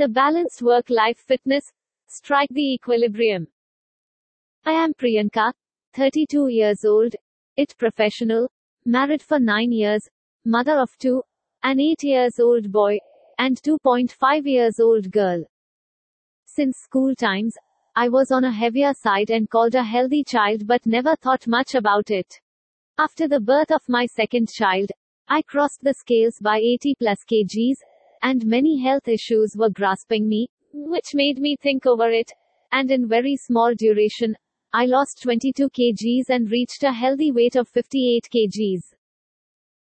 The balanced work-life fitness. Strike the equilibrium. I am Priyanka, 32 years old, IT professional, married for 9 years, mother of 2, an 8 years old boy, and 2.5 years old girl. Since school times, I was on a heavier side and called a healthy child but never thought much about it. After the birth of my second child, I crossed the scales by 80 plus kgs, and many health issues were grasping me, which made me think over it, and in very small duration, I lost 22 kgs and reached a healthy weight of 58 kgs.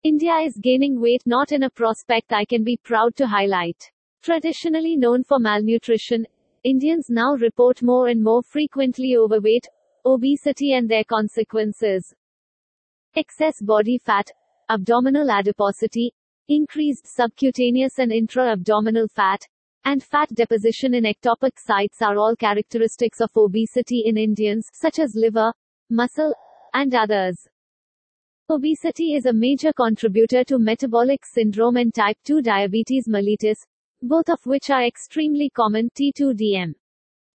India is gaining weight not in a prospect I can be proud to highlight. Traditionally known for malnutrition, Indians now report more and more frequently overweight, obesity and their consequences. Excess body fat, abdominal adiposity, increased subcutaneous and intra-abdominal fat, and fat deposition in ectopic sites are all characteristics of obesity in Indians, such as liver, muscle, and others. Obesity is a major contributor to metabolic syndrome and type 2 diabetes mellitus, both of which are extremely common T2DM.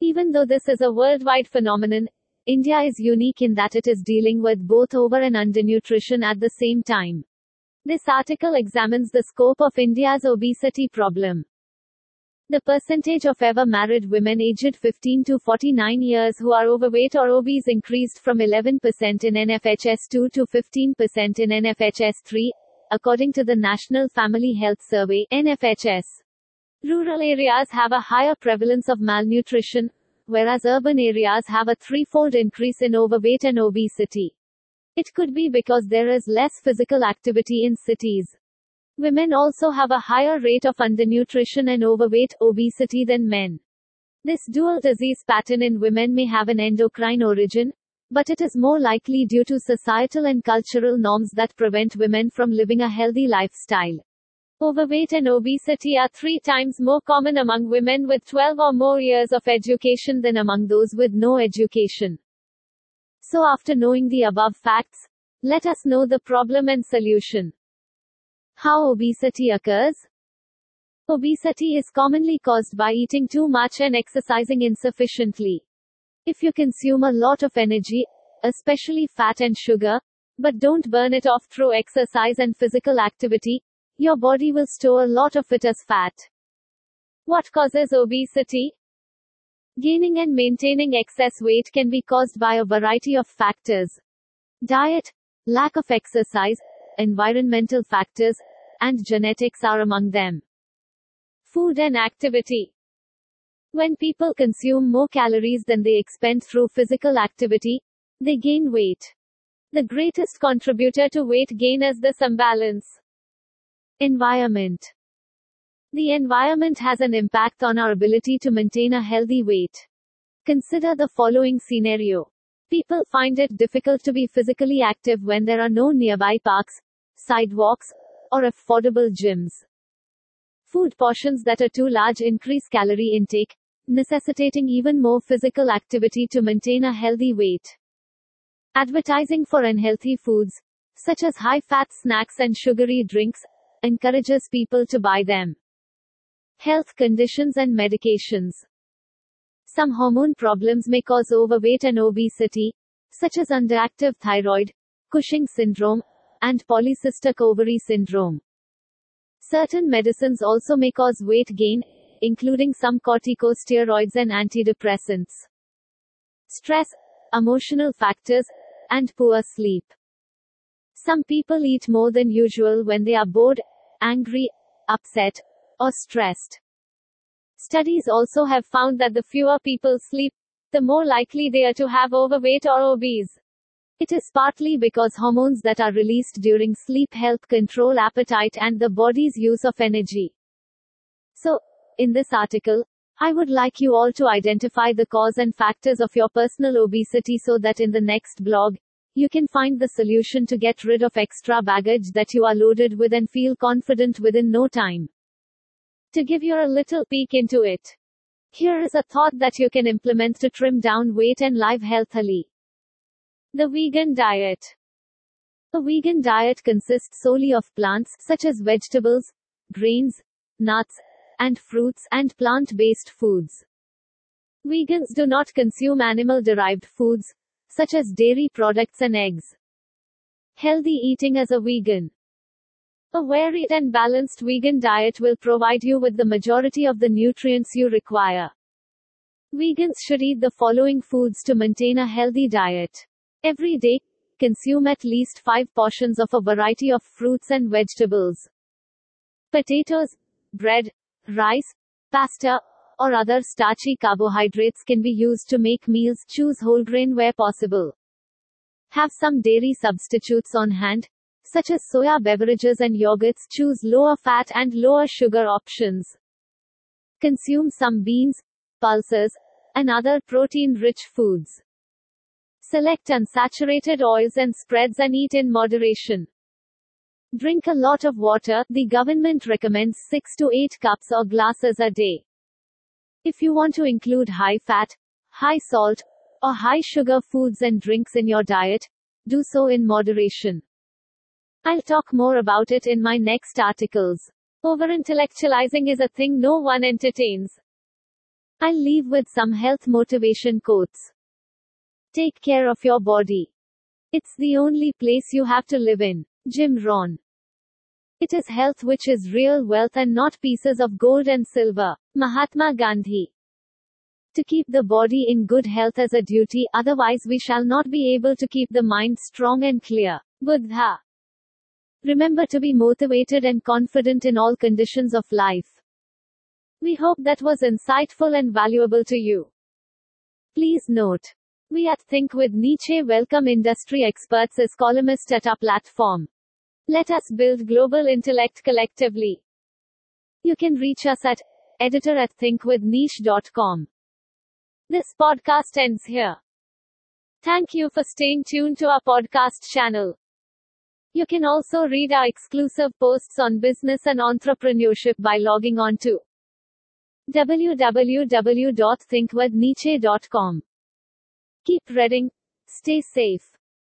Even though this is a worldwide phenomenon, India is unique in that it is dealing with both over and undernutrition at the same time. This article examines the scope of India's obesity problem. The percentage of ever married women aged 15 to 49 years who are overweight or obese increased from 11% in NFHS2 to 15% in NFHS3, according to the National Family Health Survey NFHS. Rural areas have a higher prevalence of malnutrition, whereas urban areas have a threefold increase in overweight and obesity. It could be because there is less physical activity in cities. Women also have a higher rate of undernutrition and overweight, obesity than men. This dual disease pattern in women may have an endocrine origin, but it is more likely due to societal and cultural norms that prevent women from living a healthy lifestyle. Overweight and obesity are three times more common among women with 12 or more years of education than among those with no education. So after knowing the above facts, let us know the problem and solution. How obesity occurs? Obesity is commonly caused by eating too much and exercising insufficiently. If you consume a lot of energy, especially fat and sugar, but don't burn it off through exercise and physical activity, your body will store a lot of it as fat. What causes obesity? Gaining and maintaining excess weight can be caused by a variety of factors. Diet, lack of exercise, environmental factors, and genetics are among them. Food and activity. When people consume more calories than they expend through physical activity, they gain weight. The greatest contributor to weight gain is this imbalance. Environment. The environment has an impact on our ability to maintain a healthy weight. Consider the following scenario. People find it difficult to be physically active when there are no nearby parks, sidewalks, or affordable gyms. Food portions that are too large increase calorie intake, necessitating even more physical activity to maintain a healthy weight. Advertising for unhealthy foods, such as high fat snacks and sugary drinks, encourages people to buy them. Health conditions and medications. Some hormone problems may cause overweight and obesity, such as underactive thyroid, Cushing syndrome, and polycystic ovary syndrome. Certain medicines also may cause weight gain, including some corticosteroids and antidepressants. Stress, emotional factors, and poor sleep. Some people eat more than usual when they are bored, angry, upset, or stressed. Studies also have found that the fewer people sleep, the more likely they are to have overweight or obese. It is partly because hormones that are released during sleep help control appetite and the body's use of energy. So, in this article, I would like you all to identify the cause and factors of your personal obesity so that in the next blog, you can find the solution to get rid of extra baggage that you are loaded with and feel confident within no time. To give you a little peek into it, here is a thought that you can implement to trim down weight and live healthily. The vegan diet. A vegan diet consists solely of plants, such as vegetables, grains, nuts, and fruits, and plant-based foods. Vegans do not consume animal-derived foods, such as dairy products and eggs. Healthy eating as a vegan. A varied and balanced vegan diet will provide you with the majority of the nutrients you require. Vegans should eat the following foods to maintain a healthy diet. Every day, consume at least 5 portions of a variety of fruits and vegetables. Potatoes, bread, rice, pasta, or other starchy carbohydrates can be used to make meals. Choose whole grain where possible. Have some dairy substitutes on hand, such as soya beverages and yogurts. Choose lower fat and lower sugar options. Consume some beans, pulses, and other protein-rich foods. Select unsaturated oils and spreads and eat in moderation. Drink a lot of water. The government recommends 6 to 8 cups or glasses a day. If you want to include high fat, high salt, or high sugar foods and drinks in your diet, do so in moderation. I'll talk more about it in my next articles. Over-intellectualizing is a thing no one entertains. I'll leave with some health motivation quotes. Take care of your body. It's the only place you have to live in. Jim Rohn. It is health which is real wealth and not pieces of gold and silver. Mahatma Gandhi. To keep the body in good health is a duty, otherwise we shall not be able to keep the mind strong and clear. Buddha. Remember to be motivated and confident in all conditions of life. We hope that was insightful and valuable to you. Please note. We at Think with Niche welcome industry experts as columnists at our platform. Let us build global intellect collectively. You can reach us at editor at thinkwithniche.com. This podcast ends here. Thank you for staying tuned to our podcast channel. You can also read our exclusive posts on business and entrepreneurship by logging on to www.thinkwithniche.com. Keep reading. Stay safe.